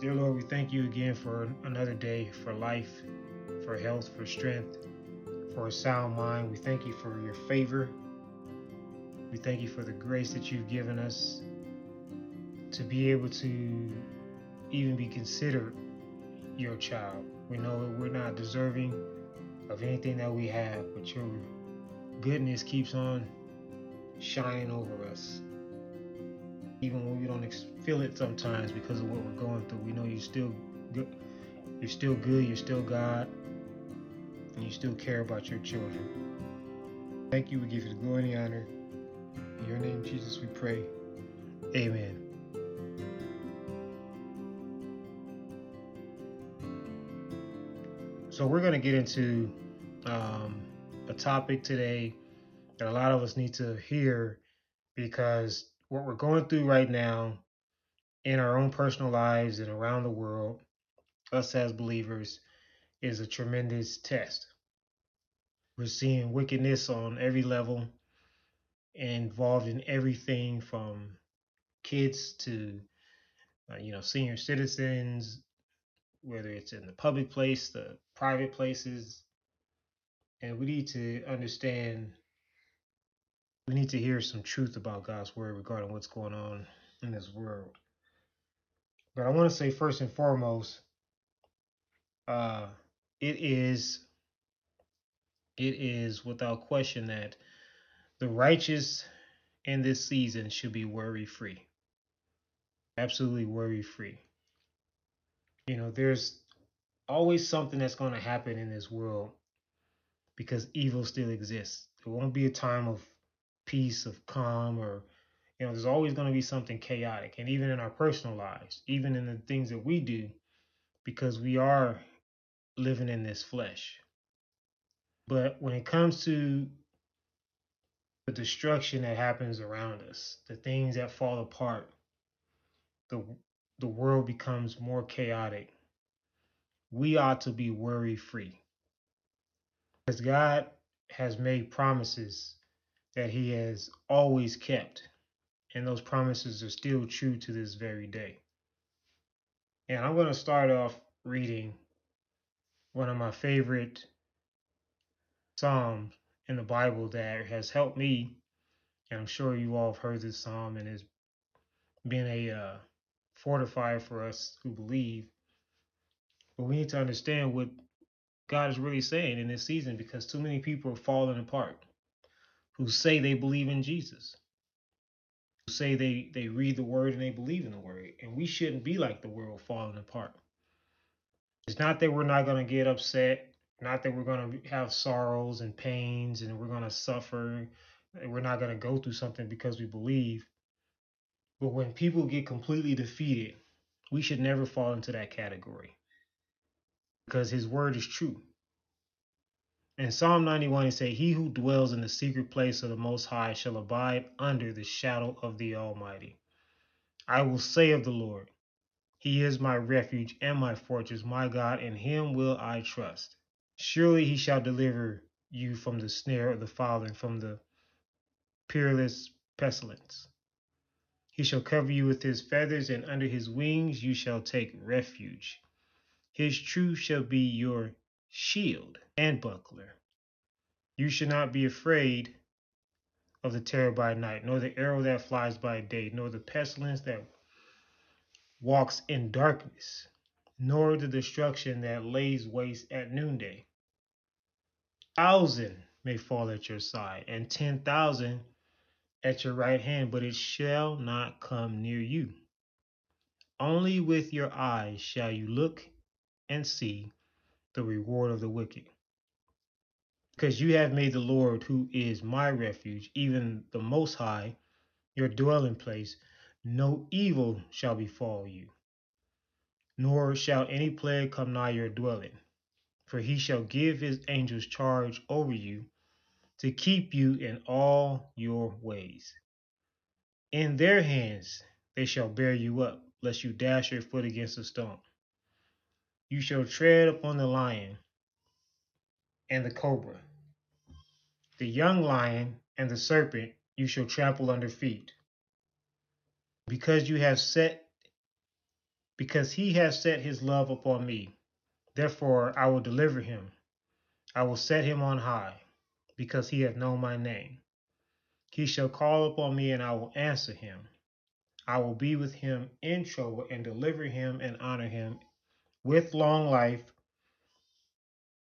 Dear Lord, we thank you again for another day, for life, for health, for strength, for a sound mind. We thank you for your favor. We thank you for the grace that you've given us to be able to even be considered your child. We know that we're not deserving of anything that we have, but your goodness keeps on shining over us. Even when we don't feel it sometimes because of what we're going through, we know you're still good. You're still good. You're still God, and you still care about your children. Thank you. We give you the glory and the honor. In your name, Jesus, we pray. Amen. So we're going to get into um, a topic today that a lot of us need to hear because what we're going through right now in our own personal lives and around the world, us as believers, is a tremendous test. We're seeing wickedness on every level, involved in everything from kids to uh, you know senior citizens, whether it's in the public place, the private places, and we need to understand. We need to hear some truth about God's word regarding what's going on in this world. But I want to say first and foremost, uh, it is it is without question that the righteous in this season should be worry free. Absolutely worry free. You know, there's always something that's going to happen in this world because evil still exists. There won't be a time of peace, of calm, or, you know, there's always going to be something chaotic. And even in our personal lives, even in the things that we do, because we are living in this flesh. But when it comes to the destruction that happens around us, the things that fall apart, the the world becomes more chaotic, we ought to be worry free. Because God has made promises that He has always kept, and those promises are still true to this very day. And I'm going to start off reading one of my favorite Psalms in the Bible that has helped me, and I'm sure you all have heard this Psalm and has been a uh, fortifier for us who believe. But we need to understand what God is really saying in this season because too many people are falling apart who say they believe in Jesus, who say they, they read the word and they believe in the word. And we shouldn't be like the world falling apart. It's not that we're not going to get upset, not that we're going to have sorrows and pains and we're going to suffer, we're not going to go through something because we believe. But when people get completely defeated, we should never fall into that category because his word is true. In Psalm 91, it says, He who dwells in the secret place of the Most High shall abide under the shadow of the Almighty. I will say of the Lord, He is my refuge and my fortress, my God, in Him will I trust. Surely He shall deliver you from the snare of the fowler and from the peerless pestilence. He shall cover you with his feathers, and under his wings you shall take refuge. His truth shall be your shield and buckler. You should not be afraid of the terror by night, nor the arrow that flies by day, nor the pestilence that walks in darkness, nor the destruction that lays waste at noonday. Thousand may fall at your side, and ten thousand at your right hand, but it shall not come near you. Only with your eyes shall you look and see the reward of the wicked. Because you have made the Lord, who is my refuge, even the Most High, your dwelling place, no evil shall befall you, nor shall any plague come nigh your dwelling. For he shall give his angels charge over you to keep you in all your ways. In their hands they shall bear you up, lest you dash your foot against a stone. You shall tread upon the lion and the cobra, the young lion and the serpent you shall trample under feet. Because you have set because he has set his love upon me. Therefore I will deliver him. I will set him on high, because he hath known my name. He shall call upon me, and I will answer him. I will be with him in trouble and deliver him and honor him. With long life,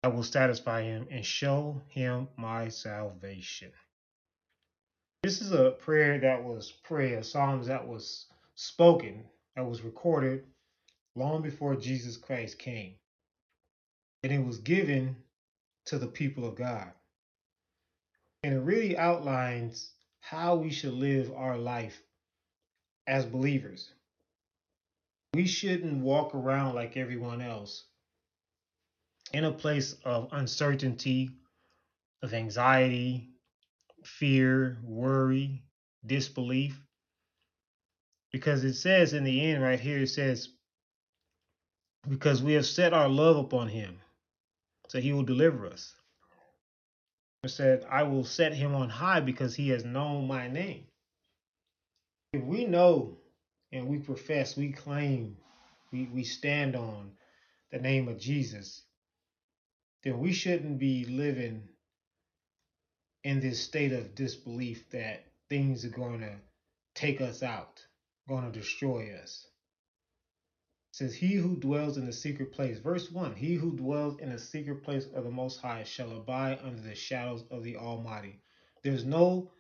I will satisfy him and show him my salvation. This is a prayer that was prayer, Psalms that was spoken, that was recorded long before Jesus Christ came. And it was given to the people of God. And it really outlines how we should live our life as believers. We shouldn't walk around like everyone else in a place of uncertainty, of anxiety, fear, worry, disbelief. Because it says in the end, right here, it says, because we have set our love upon him, so he will deliver us. It said, I will set him on high because he has known my name. If we know and we profess, we claim, we, we stand on the name of Jesus, then we shouldn't be living in this state of disbelief that things are going to take us out, going to destroy us. It says, He who dwells in the secret place, verse 1 He who dwells in the secret place of the Most High shall abide under the shadows of the Almighty. There's no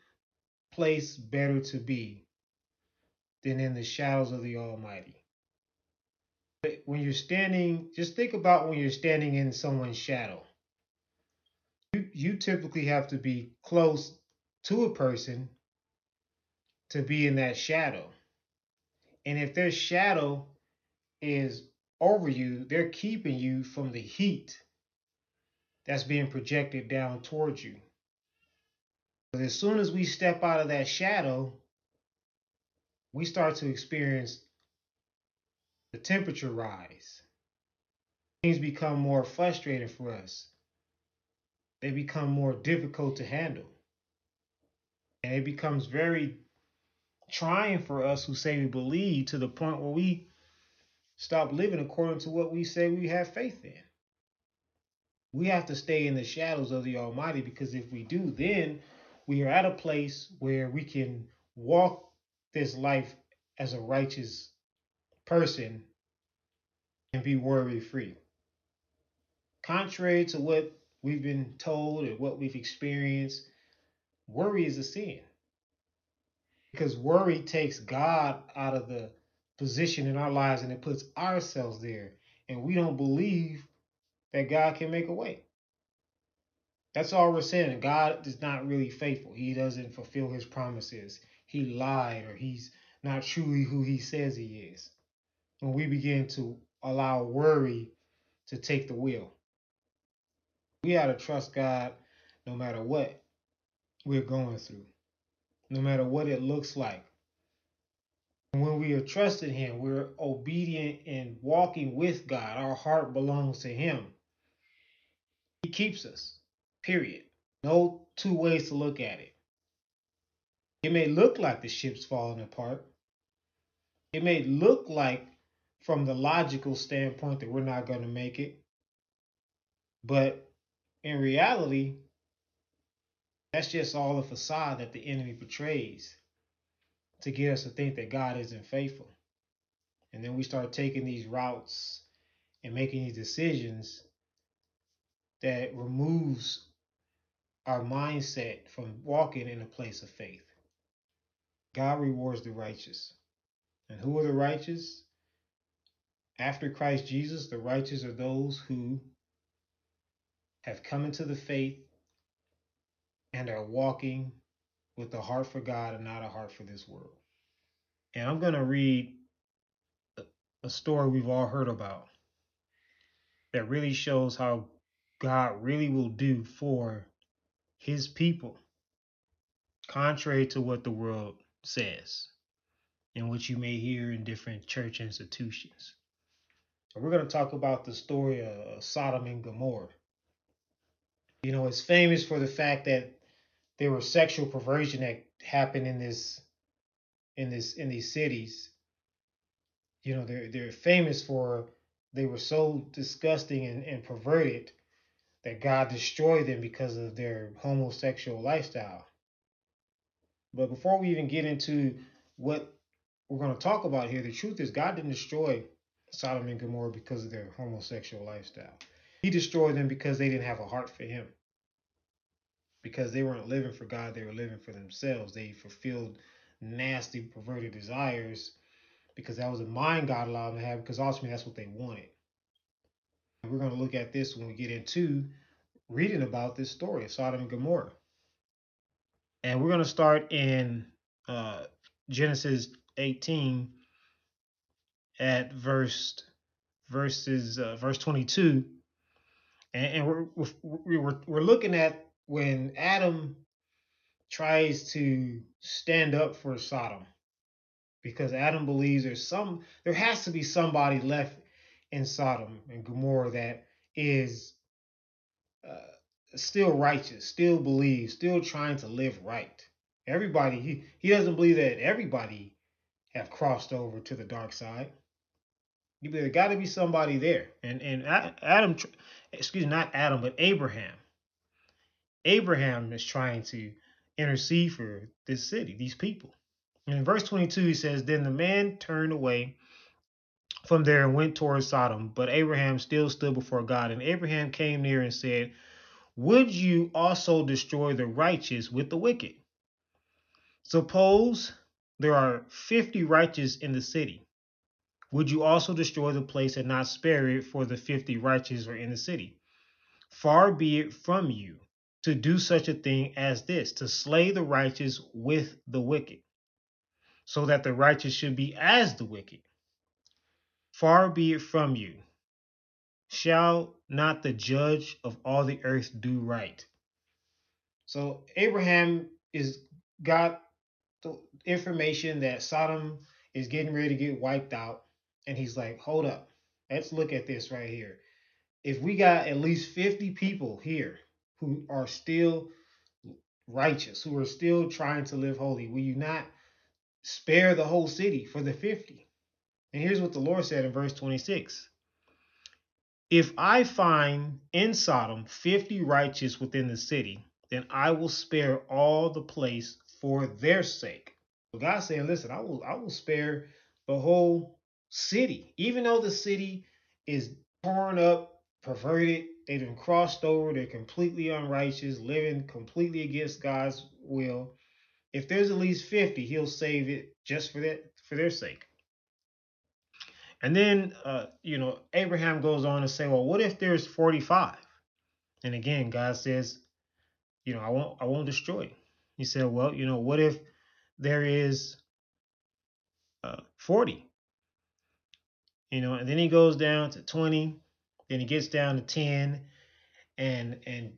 place better to be than in the shadows of the Almighty. When you're standing, just think about when you're standing in someone's shadow you, you typically have to be close to a person to be in that shadow. And if their shadow is over you, they're keeping you from the heat that's being projected down towards you. But as soon as we step out of that shadow, we start to experience the temperature rise. Things become more frustrating for us they become more difficult to handle. And it becomes very trying for us who say we believe to the point where we stop living according to what we say we have faith in. We have to stay in the shadows of the Almighty because if we do, then we are at a place where we can walk this life as a righteous person and be worry free. Contrary to what we've been told and what we've experienced, worry is a sin. Because worry takes God out of the position in our lives and it puts ourselves there. And we don't believe that God can make a way. That's all we're saying. God is not really faithful. He doesn't fulfill his promises. He lied or he's not truly who he says he is. When we begin to allow worry to take the wheel. We got to trust God no matter what we're going through, no matter what it looks like. When we are trusting Him, we're obedient and walking with God. Our heart belongs to Him. He keeps us, period. No two ways to look at it. It may look like the ship's falling apart. It may look like, from the logical standpoint, that we're not going to make it. But in reality, that's just all a facade that the enemy portrays to get us to think that God isn't faithful. And then we start taking these routes and making these decisions that removes our mindset from walking in a place of faith. God rewards the righteous. And who are the righteous? After Christ Jesus, the righteous are those who have come into the faith and are walking with a heart for God and not a heart for this world. And I'm going to read a story we've all heard about that really shows how God really will do for his people, contrary to what the world says and what you may hear in different church institutions. we're going to talk about the story of Sodom and Gomorrah. You know, it's famous for the fact that there was sexual perversion that happened in this in this in these cities. you know, they're they're famous for they were so disgusting and, and perverted that God destroyed them because of their homosexual lifestyle. But before we even get into what we're going to talk about here, the truth is God didn't destroy Sodom and Gomorrah because of their homosexual lifestyle. He destroyed them because they didn't have a heart for Him. Because they weren't living for God, they were living for themselves. They fulfilled nasty, perverted desires because that was a mind God allowed them to have because ultimately that's what they wanted. We're going to look at this when we get into reading about this story of Sodom and Gomorrah. And we're going to start in uh, Genesis 18 at verse verses uh, verse 22 and, and we're, we're, we're looking at when Adam tries to stand up for Sodom because Adam believes there's some there has to be somebody left in Sodom and Gomorrah that is uh, still righteous, still believes, still trying to live right. Everybody he he doesn't believe that everybody have crossed over to the dark side. You there got to be somebody there, and and Adam, excuse me, not Adam, but Abraham. Abraham is trying to intercede for this city, these people. And in verse 22, he says, Then the man turned away from there and went towards Sodom, but Abraham still stood before God. And Abraham came near and said, Would you also destroy the righteous with the wicked? Suppose there are 50 righteous in the city. Would you also destroy the place and not spare it for the 50 righteous are in the city? Far be it from you to do such a thing as this, to slay the righteous with the wicked so that the righteous should be as the wicked. Far be it from you. Shall not the judge of all the earth do right? So Abraham is got the information that Sodom is getting ready to get wiped out, and he's like, "Hold up, let's look at this right here. If we got at least 50 people here who are still righteous, who are still trying to live holy, will you not spare the whole city for the 50. And here's what the Lord said in verse 26 If I find in Sodom 50 righteous within the city, then I will spare all the place for their sake. So God's saying, listen, I will I will spare the whole city, even though the city is torn up, perverted, they've been crossed over, they're completely unrighteous, living completely against God's will if there's at least 50, he'll save it just for that for their sake. And then uh, you know, Abraham goes on to say, well, what if there's 45? And again, God says, you know, I won't I won't destroy. He said, well, you know, what if there is uh, 40? You know, and then he goes down to 20, then he gets down to 10, and and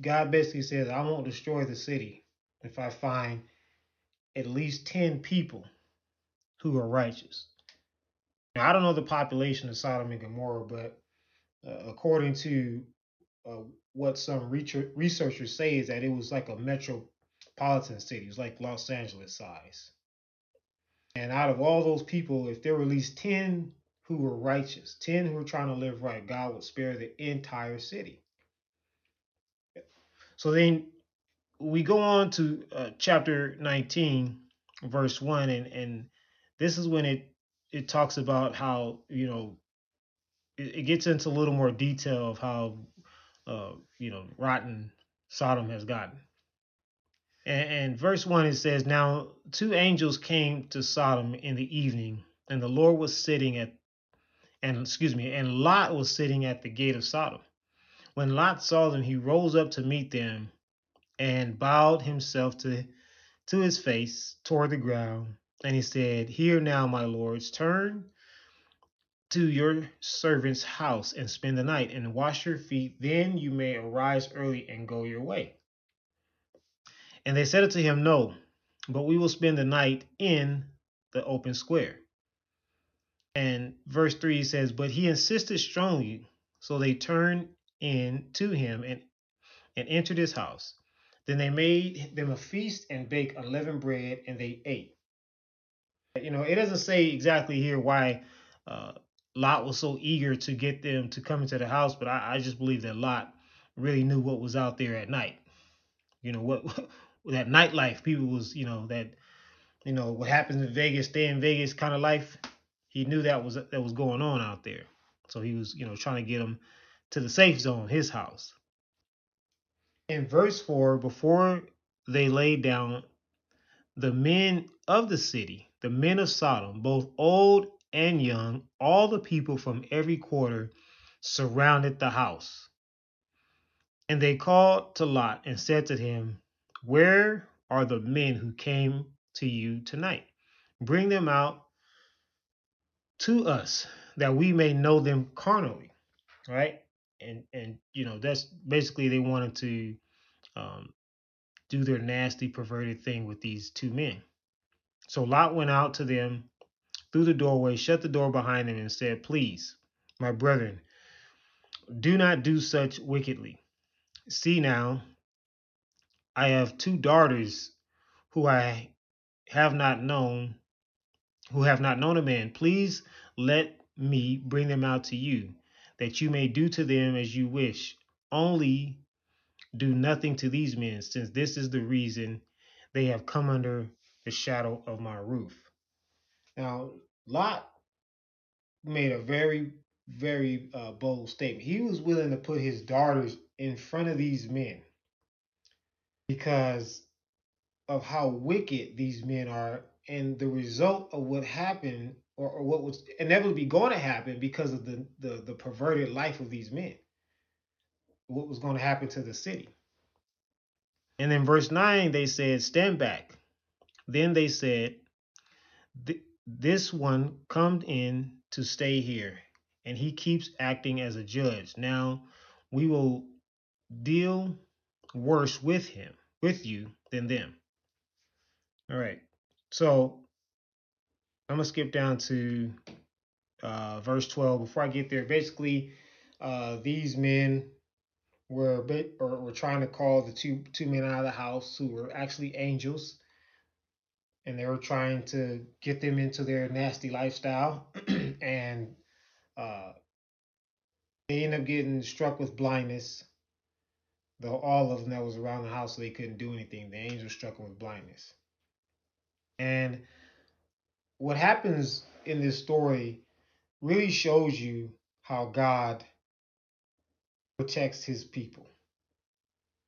God basically says, I won't destroy the city if I find at least 10 people who are righteous. Now, I don't know the population of Sodom and Gomorrah, but uh, according to uh, what some researchers say is that it was like a metropolitan city, it was like Los Angeles size. And out of all those people, if there were at least 10 who were righteous, 10 who were trying to live right, God would spare the entire city. So then we go on to uh, chapter 19 verse 1 and and this is when it it talks about how you know it, it gets into a little more detail of how uh, you know rotten sodom has gotten and, and verse 1 it says now two angels came to sodom in the evening and the lord was sitting at and excuse me and lot was sitting at the gate of sodom when lot saw them he rose up to meet them and bowed himself to, to his face toward the ground. And he said, Hear now, my lords, turn to your servant's house and spend the night and wash your feet. Then you may arise early and go your way. And they said unto him, No, but we will spend the night in the open square. And verse 3 says, But he insisted strongly. So they turned in to him and, and entered his house. Then they made them a feast and baked unleavened bread, and they ate. You know, it doesn't say exactly here why uh, Lot was so eager to get them to come into the house, but I, I just believe that Lot really knew what was out there at night. You know what that nightlife people was, you know that, you know what happens in Vegas, stay in Vegas kind of life. He knew that was that was going on out there, so he was, you know, trying to get them to the safe zone, his house. In verse four, before they laid down, the men of the city, the men of Sodom, both old and young, all the people from every quarter surrounded the house. And they called to Lot and said to him, Where are the men who came to you tonight? Bring them out to us that we may know them carnally. Right? And and you know, that's basically they wanted to um, do their nasty perverted thing with these two men. So Lot went out to them through the doorway, shut the door behind him, and said, Please, my brethren, do not do such wickedly. See now, I have two daughters who I have not known, who have not known a man. Please let me bring them out to you, that you may do to them as you wish. Only do nothing to these men, since this is the reason they have come under the shadow of my roof. Now, Lot made a very, very uh, bold statement. He was willing to put his daughters in front of these men because of how wicked these men are and the result of what happened or, or what was inevitably going to happen because of the, the, the perverted life of these men. What was going to happen to the city. And then verse 9, they said, Stand back. Then they said, this one come in to stay here, and he keeps acting as a judge. Now we will deal worse with him, with you, than them. All right. So I'm gonna skip down to uh, verse 12. Before I get there, basically, uh, these men were a bit, or were trying to call the two two men out of the house who were actually angels and they were trying to get them into their nasty lifestyle and uh, they end up getting struck with blindness. Though all of them that was around the house so they couldn't do anything. The angel struck them with blindness. And what happens in this story really shows you how god protects his people.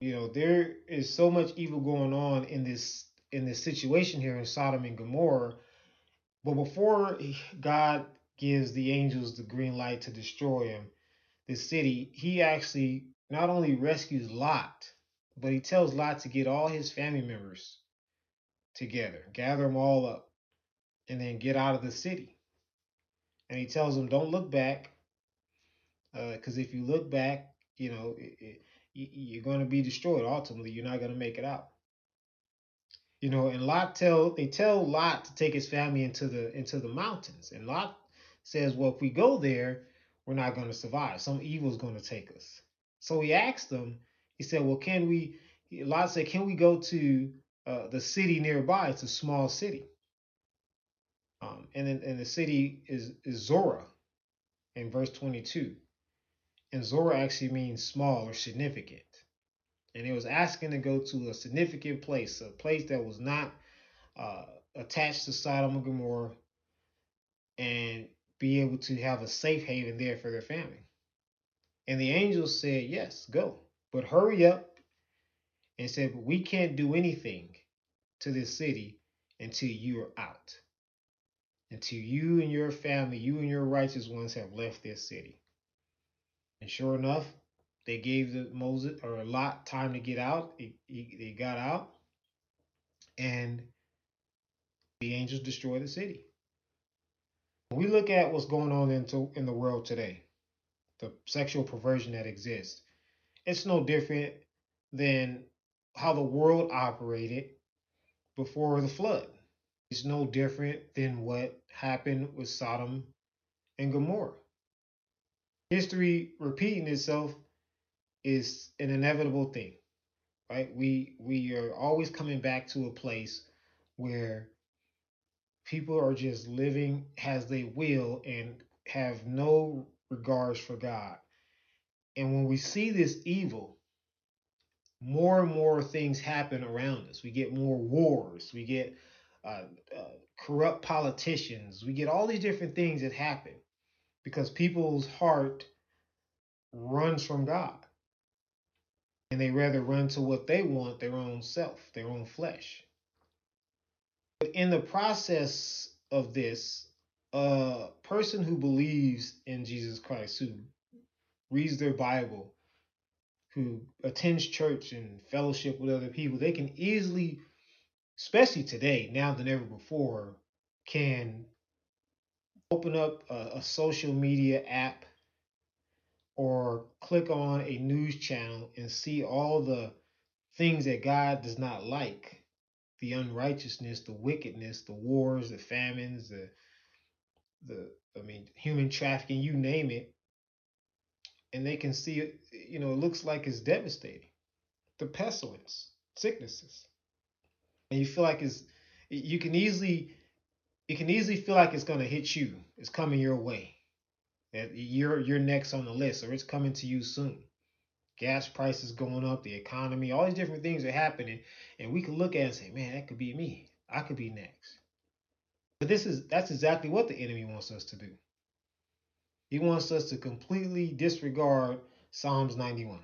You know there is so much evil going on in this in this situation here in Sodom and Gomorrah. But before God gives the angels the green light to destroy him, the city, he actually not only rescues Lot, but he tells Lot to get all his family members together, gather them all up, and then get out of the city. And he tells them, don't look back, because uh, if you look back, you know, it, it, you're going to be destroyed. Ultimately, you're not going to make it out you know, and Lot tell they tell Lot to take his family into the into the mountains, and Lot says, "Well, if we go there, we're not going to survive. Some evil is going to take us." So he asked them. He said, "Well, can we?" Lot said, "Can we go to uh, the city nearby? It's a small city, um, and and the city is is Zoar, in verse 22, and Zoar actually means small or significant." And it was asking to go to a significant place, a place that was not uh, attached to Sodom and Gomorrah, and be able to have a safe haven there for their family. And the angels said, Yes, go, but hurry up. And said, But we can't do anything to this city until you are out. Until you and your family, you and your righteous ones have left this city. And sure enough, they gave the Moses or a lot time to get out. He, he, they got out, and the angels destroyed the city. When we look at what's going on into in the world today, the sexual perversion that exists, it's no different than how the world operated before the flood. It's no different than what happened with Sodom and Gomorrah. History repeating itself is an inevitable thing, right? We we are always coming back to a place where people are just living as they will and have no regards for God. And when we see this evil, more and more things happen around us. We get more wars. We get uh, uh, corrupt politicians. We get all these different things that happen because people's heart runs from God. And they rather run to what they want, their own self, their own flesh. But in the process of this, a person who believes in Jesus Christ, who reads their Bible, who attends church and fellowship with other people, they can easily, especially today, now than ever before, can open up a, a social media app or click on a news channel and see all the things that God does not like the unrighteousness, the wickedness, the wars, the famines, the the I mean human trafficking, you name it, and they can see it, you know, it looks like it's devastating. The pestilence, sicknesses. And you feel like it's you can easily it can easily feel like it's gonna hit you. It's coming your way. That you're you're next on the list, or it's coming to you soon. Gas prices going up, the economy, all these different things are happening, and we can look at it and say, "Man, that could be me. I could be next." But this is that's exactly what the enemy wants us to do. He wants us to completely disregard Psalms 91.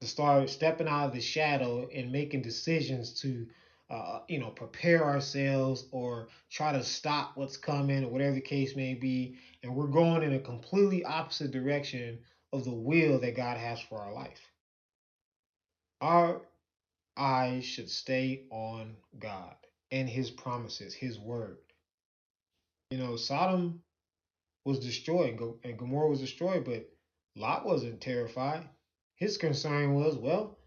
To start stepping out of the shadow and making decisions to uh, you know, prepare ourselves or try to stop what's coming or whatever the case may be. And we're going in a completely opposite direction of the will that God has for our life. Our eyes should stay on God and his promises, his word. You know, Sodom was destroyed and Gomorrah was destroyed, but Lot wasn't terrified. His concern was, well,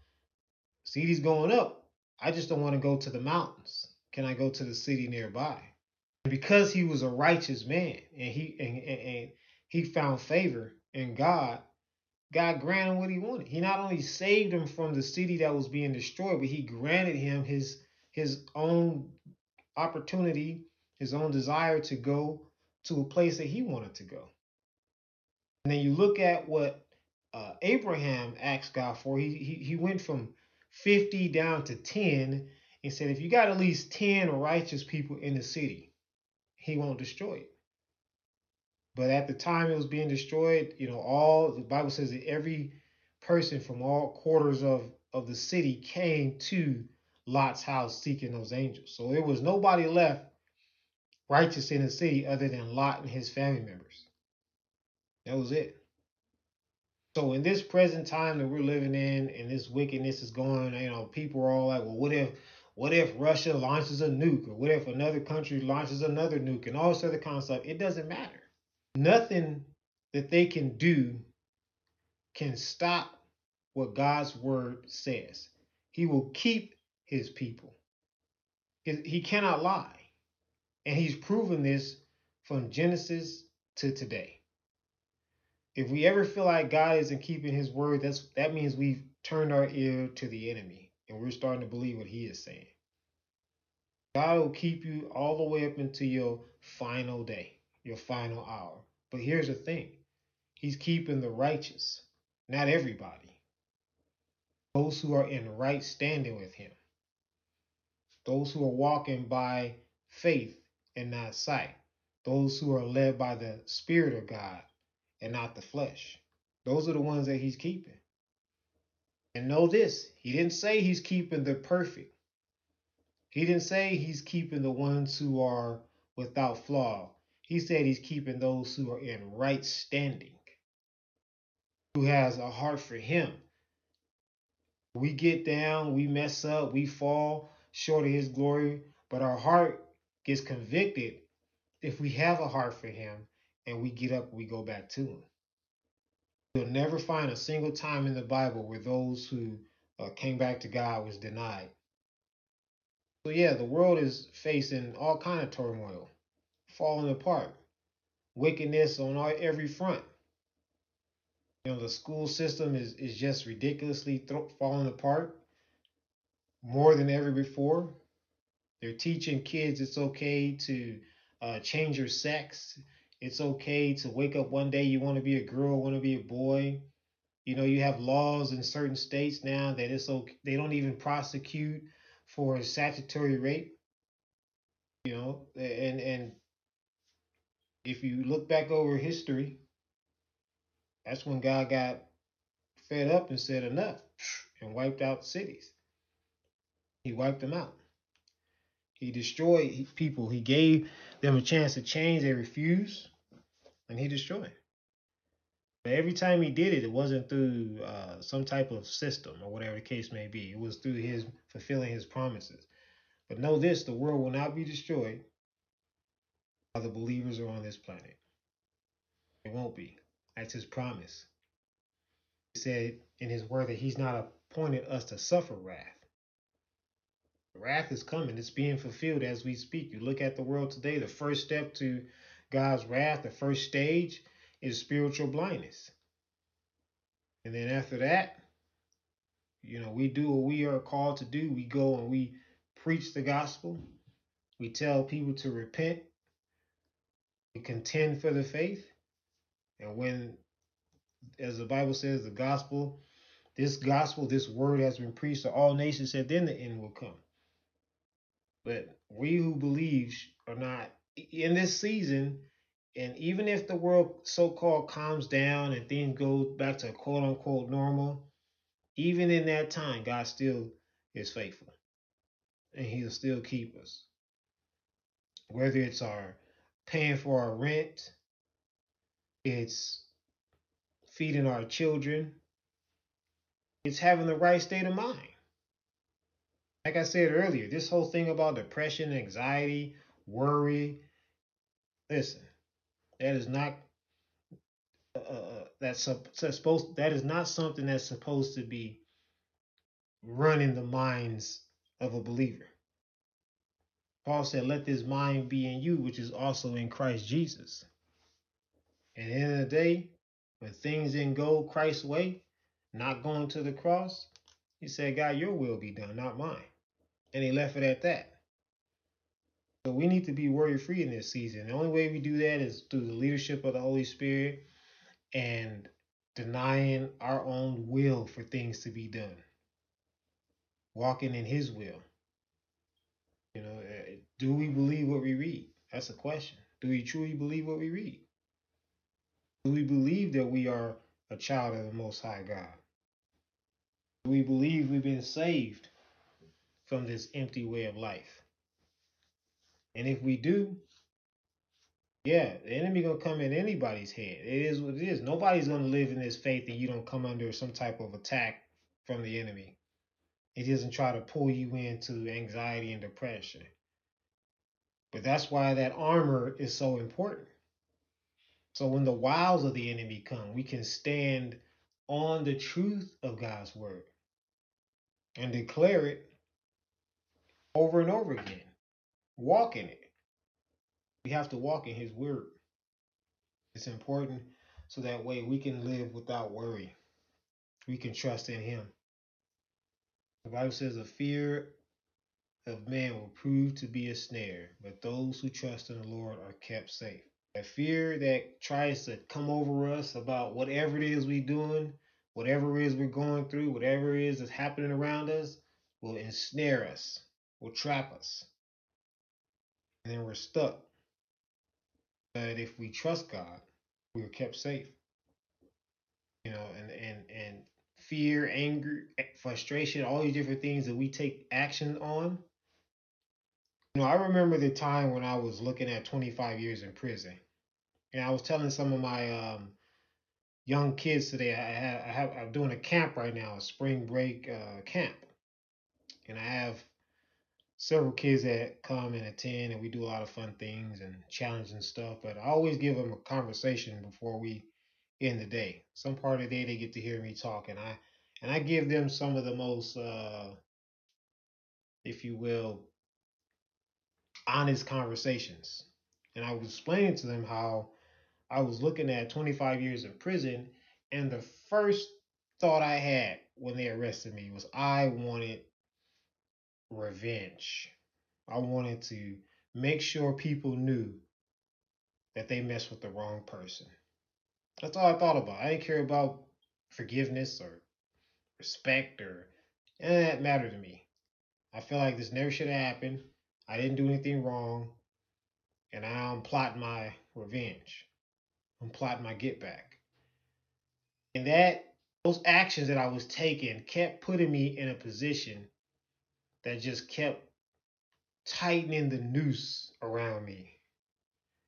city's going up. I just don't want to go to the mountains. Can I go to the city nearby? And because he was a righteous man and he and, and, and he found favor in God, God granted what he wanted. He not only saved him from the city that was being destroyed, but he granted him his his own opportunity, his own desire to go to a place that he wanted to go. And then you look at what uh, Abraham asked God for. He, he he went from 50 down to 10 and said, if you got at least 10 righteous people in the city, he won't destroy it. But at the time it was being destroyed, you know, all the Bible says that every person from all quarters of, of the city came to Lot's house seeking those angels. So there was nobody left righteous in the city other than Lot and his family members. That was it. So in this present time that we're living in, and this wickedness is going, you know, people are all like, well, what if, what if Russia launches a nuke, or what if another country launches another nuke, and all this other kind of stuff? It doesn't matter. Nothing that they can do can stop what God's word says. He will keep his people. He cannot lie. And he's proven this from Genesis to today if we ever feel like God isn't keeping his word, that's that means we've turned our ear to the enemy and we're starting to believe what he is saying. God will keep you all the way up until your final day, your final hour. But here's the thing He's keeping the righteous, not everybody. Those who are in right standing with Him, those who are walking by faith and not sight, those who are led by the Spirit of God and not the flesh. Those are the ones that he's keeping. And know this, he didn't say he's keeping the perfect. He didn't say he's keeping the ones who are without flaw. He said he's keeping those who are in right standing, who has a heart for him. We get down, we mess up, we fall short of his glory, but our heart gets convicted if we have a heart for him and we get up we go back to him. You'll never find a single time in the Bible where those who uh, came back to God was denied. So yeah, the world is facing all kind of turmoil, falling apart, wickedness on all, every front. You know, the school system is, is just ridiculously th- falling apart more than ever before. They're teaching kids it's okay to uh, change your sex. It's okay to wake up one day you want to be a girl, want to be a boy. You know, you have laws in certain states now that it's okay. They don't even prosecute for a statutory rape. You know, and and if you look back over history, that's when God got fed up and said enough and wiped out cities. He wiped them out. He destroyed people. He gave them a chance to change. They refused, and he destroyed. But every time he did it, it wasn't through uh, some type of system or whatever the case may be. It was through his fulfilling his promises. But know this the world will not be destroyed while the believers are on this planet. It won't be. That's his promise. He said in his word that he's not appointed us to suffer wrath. Wrath is coming. It's being fulfilled as we speak. You look at the world today, the first step to God's wrath, the first stage is spiritual blindness. And then after that, you know, we do what we are called to do. We go and we preach the gospel. We tell people to repent. We contend for the faith. And when, as the Bible says, the gospel, this gospel, this word has been preached to all nations, said then the end will come. But we who believe are not in this season, and even if the world so called calms down and things go back to quote unquote normal, even in that time, God still is faithful. And he'll still keep us. Whether it's our paying for our rent, it's feeding our children, it's having the right state of mind. Like I said earlier, this whole thing about depression, anxiety, worry, listen, that is not uh, uh, uh that's, supposed that is not something that's supposed to be running the minds of a believer. Paul said, Let this mind be in you, which is also in Christ Jesus. And at the end of the day, when things didn't go Christ's way, not going to the cross, he said, God, your will be done, not mine. And he left it at that. So we need to be worry free in this season. The only way we do that is through the leadership of the Holy Spirit and denying our own will for things to be done. Walking in his will. You know, eh, do we believe what we read? That's a question. Do we truly believe what we read? Do we believe that we are a child of the Most High God? Do we believe we've been saved from this empty way of life? And if we do, yeah, the enemy gonna come in anybody's head. It is what it is. Nobody's gonna live in this faith that you don't come under some type of attack from the enemy. It doesn't try to pull you into anxiety and depression. But that's why that armor is so important. So when the wiles of the enemy come, we can stand on the truth of God's word and declare it over and over again. Walk in it. We have to walk in his word. It's important so that way we can live without worry. We can trust in him. The Bible says a fear of man will prove to be a snare, but those who trust in the Lord are kept safe. A fear that tries to come over us about whatever it is we're doing, whatever it is we're going through, whatever it is that's happening around us, will ensnare us, will trap us. And then we're stuck. But if we trust God, we are kept safe. You know, and and and fear, anger, frustration, all these different things that we take action on. You know, I remember the time when I was looking at 25 years in prison, and I was telling some of my um, young kids today. I have, I have I'm doing a camp right now, a spring break uh, camp, and I have several kids that come and attend, and we do a lot of fun things and challenging stuff. But I always give them a conversation before we end the day. Some part of the day they get to hear me talk, and I and I give them some of the most, uh, if you will, honest conversations. And I was explaining to them how I was looking at 25 years in prison, and the first thought I had when they arrested me was I wanted revenge. I wanted to make sure people knew that they messed with the wrong person. That's all I thought about. I didn't care about forgiveness or respect or that mattered to me. I feel like this never should have happened. I didn't do anything wrong. And now I'm plotting my revenge. I'm plotting my get back. And that those actions that I was taking kept putting me in a position that just kept tightening the noose around me.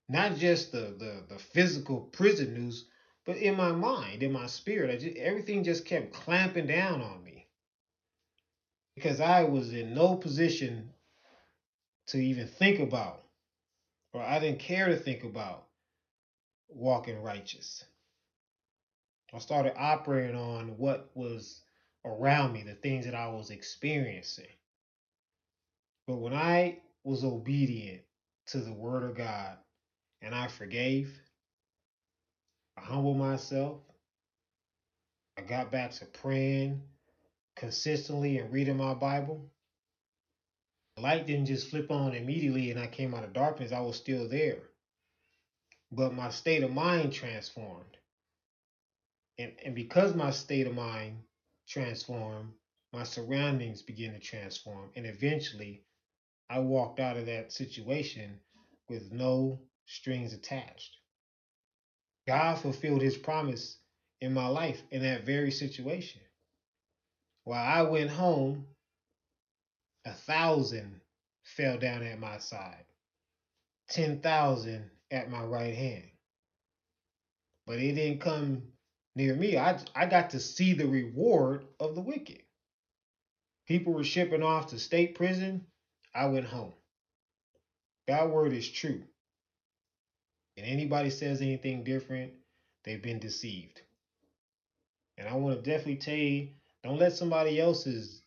Not just the the, the physical prison noose, but in my mind, in my spirit, just, everything just kept clamping down on me because I was in no position to even think about, or I didn't care to think about walking righteous. I started operating on what was around me, the things that I was experiencing. But when I was obedient to the word of God and I forgave, I humbled myself, I got back to praying consistently and reading my Bible. Light didn't just flip on immediately and I came out of darkness, I was still there. But my state of mind transformed. And, and because my state of mind transformed, my surroundings began to transform. And eventually, I walked out of that situation with no strings attached. God fulfilled his promise in my life in that very situation. While I went home, a thousand fell down at my side, 10,000 at my right hand. But it didn't come near me. I, I got to see the reward of the wicked. People were shipping off to state prison. I went home. That word is true. And anybody says anything different, they've been deceived. And I want to definitely tell you don't let somebody else's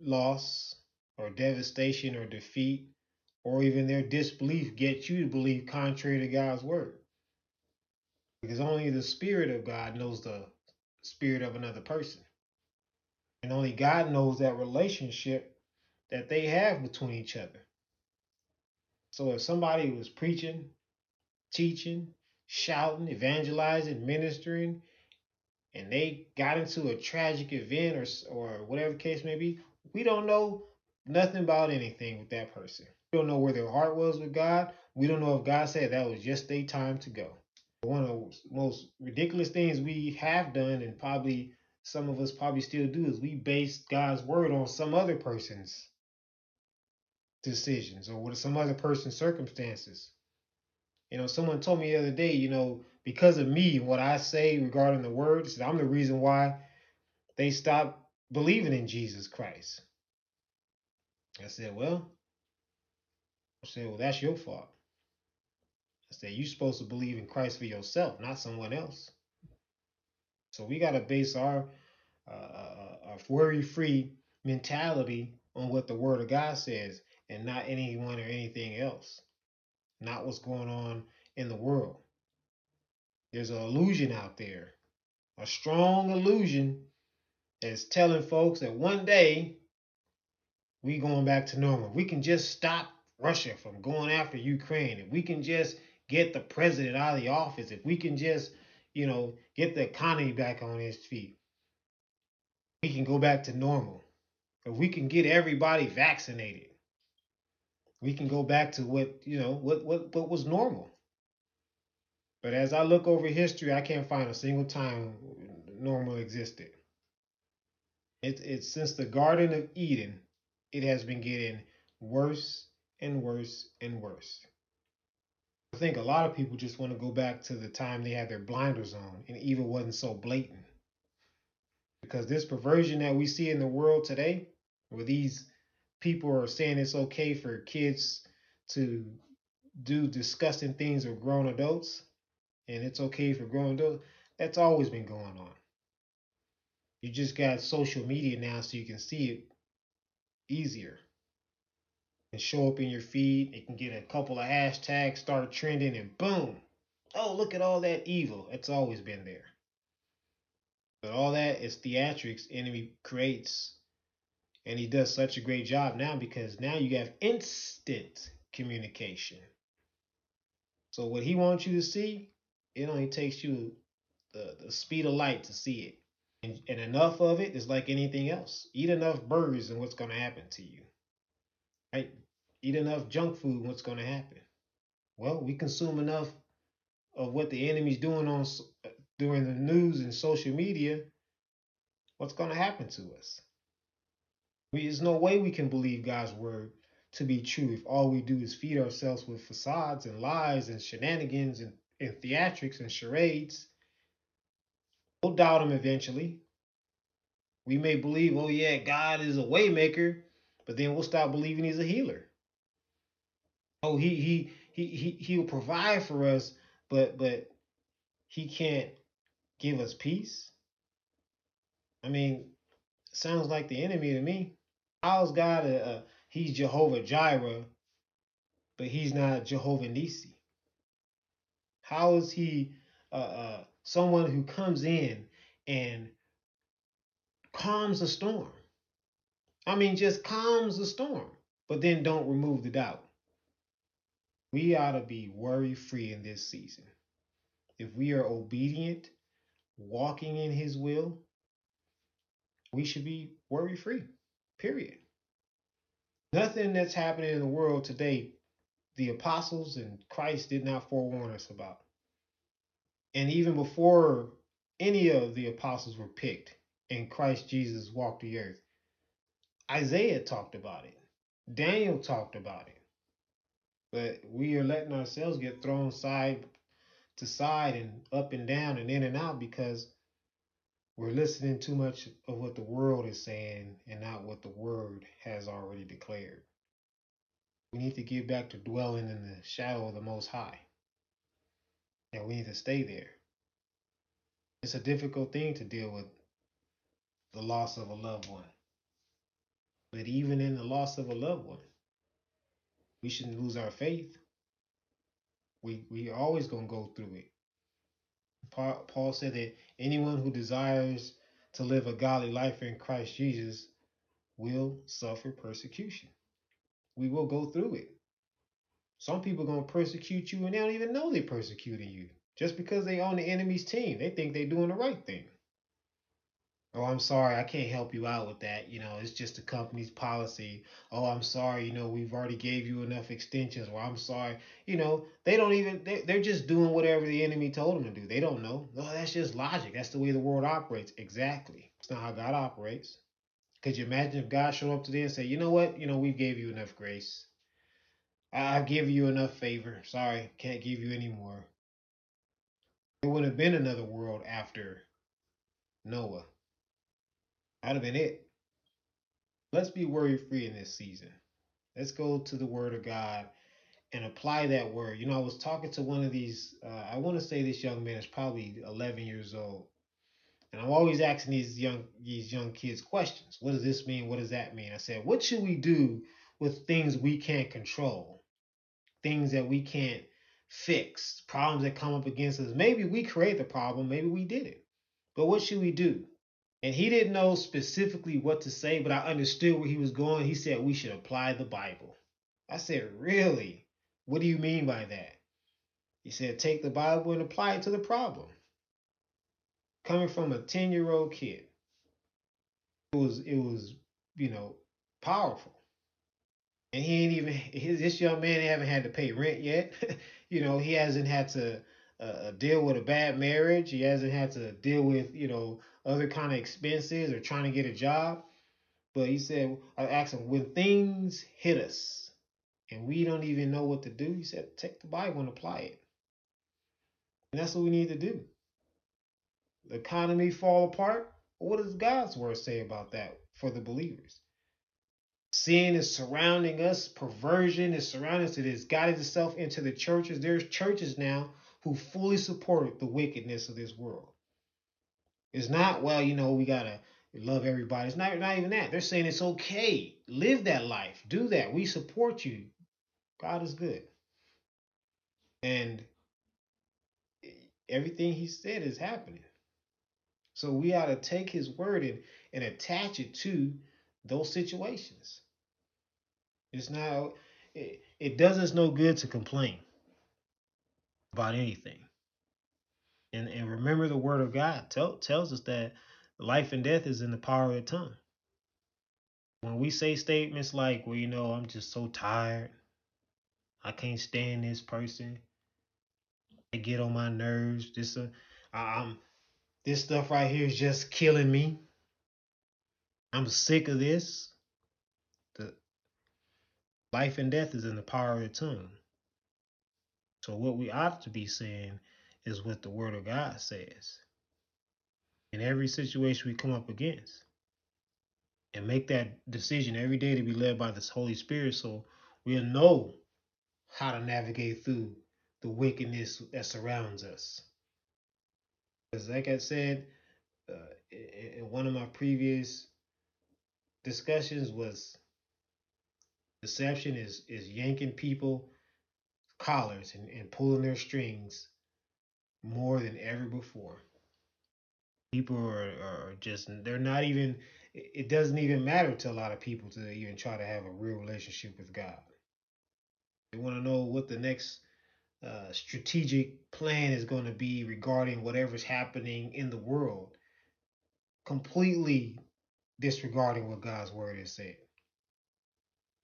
loss or devastation or defeat or even their disbelief get you to believe contrary to God's word. Because only the Spirit of God knows the spirit of another person. And only God knows that relationship that they have between each other. So if somebody was preaching, teaching, shouting, evangelizing, ministering, and they got into a tragic event or or whatever case may be, we don't know nothing about anything with that person. We don't know where their heart was with God. We don't know if God said that was just their time to go. One of the most ridiculous things we have done, and probably some of us probably still do, is we base God's word on some other person's decisions or with some other person's circumstances. You know, someone told me the other day, you know, because of me, what I say regarding the word, I'm the reason why they stopped believing in Jesus Christ. I said, well, I said, well, that's your fault. I said, you're supposed to believe in Christ for yourself, not someone else. So we got to base our uh, uh, uh worry-free mentality on what the Word of God says, and not anyone or anything else, not what's going on in the world. There's an illusion out there, a strong illusion that's telling folks that one day we going back to normal. We can just stop Russia from going after Ukraine. If we can just get the president out of the office, if we can just, you know, get the economy back on its feet, we can go back to normal. If we can get everybody vaccinated, we can go back to what, you know, what what what was normal. But as I look over history, I can't find a single time normal existed. It, it's since the Garden of Eden, it has been getting worse and worse and worse. I think a lot of people just want to go back to the time they had their blinders on and evil wasn't so blatant. Because this perversion that we see in the world today, with these people are saying it's okay for kids to do disgusting things with grown adults, and it's okay for grown adults, that's always been going on. You just got social media now so you can see it easier and show up in your feed. It can get a couple of hashtags, start trending, and boom. Oh, look at all that evil. It's always been there. But all that is theatrics enemy creates And he does such a great job now because now you have instant communication. So what he wants you to see, it only takes you the, the speed of light to see it. And, and enough of it is like anything else. Eat enough burgers and what's going to happen to you. Right? Eat enough junk food, what's going to happen? Well, we consume enough of what the enemy's doing on during the news and social media. What's going to happen to us? We, there's no way we can believe God's word to be true if all we do is feed ourselves with facades and lies and shenanigans and, and theatrics and charades. We'll doubt him eventually. We may believe, oh yeah, God is a waymaker, but then we'll stop believing he's a healer. Oh, he he he he he'll provide for us, but but he can't give us peace. I mean, sounds like the enemy to me. How's God a, a he's Jehovah Jireh, but he's not Jehovah Nisi? How is he uh, uh, someone who comes in and calms the storm? I mean, just calms the storm, but then don't remove the doubt. We ought to be worry free in this season. If we are obedient, walking in his will, we should be worry free, period. Nothing that's happening in the world today, the apostles and Christ did not forewarn us about. And even before any of the apostles were picked and Christ Jesus walked the earth, Isaiah talked about it, Daniel talked about it. But we are letting ourselves get thrown side to side and up and down and in and out because we're listening too much of what the world is saying and not what the word has already declared. We need to get back to dwelling in the shadow of the Most High. And we need to stay there. It's a difficult thing to deal with the loss of a loved one. But even in the loss of a loved one, we shouldn't lose our faith. We we always gonna go through it. Paul, said that anyone who desires to live a godly life in Christ Jesus will suffer persecution. We will go through it. Some people are gonna persecute you and they don't even know they're persecuting you. Just because they on the enemy's team, they think they're doing the right thing. Oh, I'm sorry, I can't help you out with that. You know, it's just the company's policy. Oh, I'm sorry, you know, we've already gave you enough extensions. Or I'm sorry, you know, they don't even, they, they're just doing whatever the enemy told them to do. They don't know. Oh, that's just logic. That's the way the world operates. Exactly. It's not how God operates. Could you imagine if God showed up today and said, you know what, you know, we gave you enough grace. I've given you enough favor. Sorry, can't give you any more. There would have been another world after Noah. That'd have been it. Let's be worry free in this season. Let's go to the Word of God and apply that word. You know, I was talking to one of these, uh, I want to say this young man is probably 11 years old. And I'm always asking these young these young kids questions. What does this mean? What does that mean? I said, what should we do with things we can't control? Things that we can't fix, problems that come up against us. Maybe we create the problem, maybe we did it. But what should we do? And he didn't know specifically what to say, but I understood where he was going. He said we should apply the Bible. I said, Really? What do you mean by that? He said, Take the Bible and apply it to the problem. Coming from a 10 year old kid, it was, it was, you know, powerful. And he ain't even, his, this young man haven't had to pay rent yet. you know, he hasn't had to uh, deal with a bad marriage. He hasn't had to deal with, you know, other kind of expenses or trying to get a job. But he said, I asked him, when things hit us and we don't even know what to do, he said, take the Bible and apply it. And that's what we need to do. The economy fall apart. What does God's word say about that for the believers? Sin is surrounding us, perversion is surrounding us. It has guided itself into the churches. There's churches now who fully support the wickedness of this world. It's not, well, you know, we gotta love everybody. It's not, not even that. They're saying it's okay. Live that life. Do that. We support you. God is good. And everything he said is happening. So we ought to take his word and, and attach it to those situations. It's not it, it does us no good to complain about anything. And and remember the word of God tell, tells us that life and death is in the power of the tongue. When we say statements like, well, you know, I'm just so tired. I can't stand this person. They get on my nerves. This uh, I'm this stuff right here is just killing me. I'm sick of this. The life and death is in the power of the tongue. So what we ought to be saying is what the word of God says. In every situation we come up against. And make that decision every day to be led by this Holy Spirit so we'll know how to navigate through the wickedness that surrounds us. Because, like I said uh, in one of my previous discussions, was deception is is yanking people collars and, and pulling their strings more than ever before. People are, are just they're not even it doesn't even matter to a lot of people to even try to have a real relationship with God. They want to know what the next uh, strategic plan is going to be regarding whatever's happening in the world, completely disregarding what God's word has said.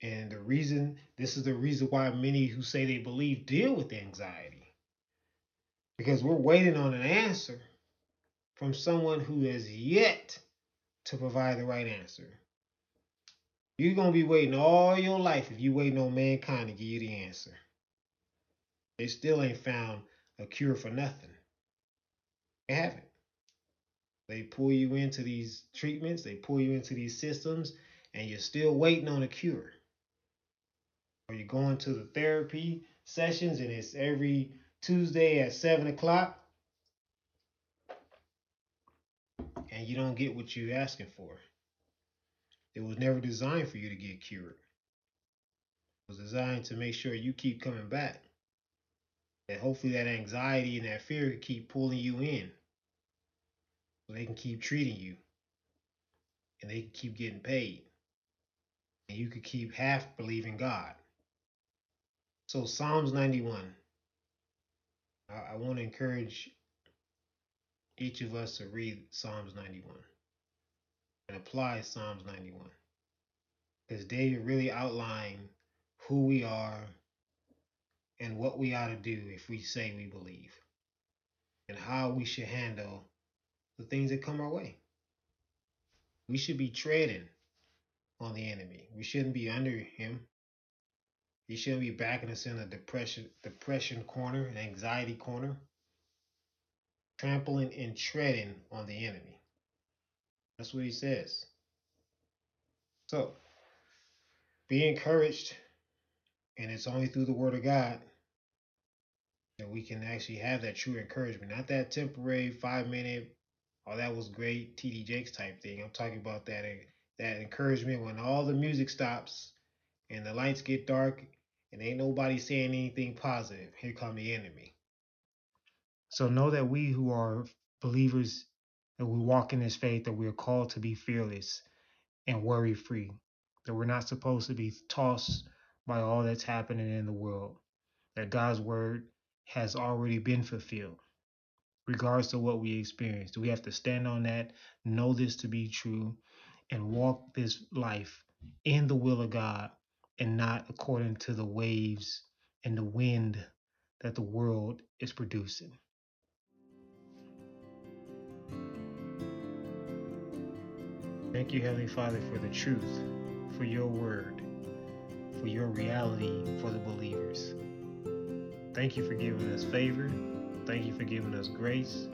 And the reason, this is the reason why many who say they believe deal with anxiety. Because we're waiting on an answer from someone who has yet to provide the right answer. You're going to be waiting all your life if you waiting on mankind to give you the answer. They still ain't found a cure for nothing. They haven't. They pull you into these treatments, they pull you into these systems, and you're still waiting on a cure. Or you're going to the therapy sessions and it's every Tuesday at 7 o'clock, and you don't get what you're asking for. It was never designed for you to get cured. It was designed to make sure you keep coming back. And hopefully that anxiety and that fear can keep pulling you in. So they can keep treating you. And they can keep getting paid. And you could keep half believing God. So Psalms 91. I, I want to encourage each of us to read Psalms 91 and apply Psalms 91. Because David really outlined who we are and what we ought to do if we say we believe, and how we should handle the things that come our way. We should be treading on the enemy. We shouldn't be under him. He shouldn't be backing us in a depression depression corner, an anxiety corner, trampling and treading on the enemy. That's what he says. So, be encouraged and it's only through the word of God that we can actually have that true encouragement. Not that temporary five minute, oh that was great, TD Jakes type thing. I'm talking about that that encouragement when all the music stops and the lights get dark and ain't nobody saying anything positive. Here come the enemy. So know that we who are believers that we walk in this faith that we are called to be fearless and worry free. That we're not supposed to be tossed by all that's happening in the world, that God's word has already been fulfilled, regards to what we experience. We have to stand on that, know this to be true, and walk this life in the will of God and not according to the waves and the wind that the world is producing. Thank you, Heavenly Father, for the truth, for your word for your reality for the believers. Thank you for giving us favor. Thank you for giving us grace.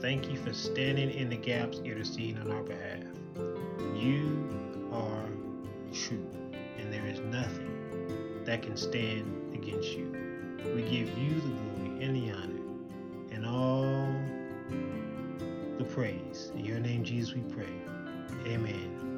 Thank you for standing in the gaps, interceding on our behalf. You are true, is nothing that can stand against you. We give you the glory and the honor and all the praise. In your name, Jesus, we pray. Amen.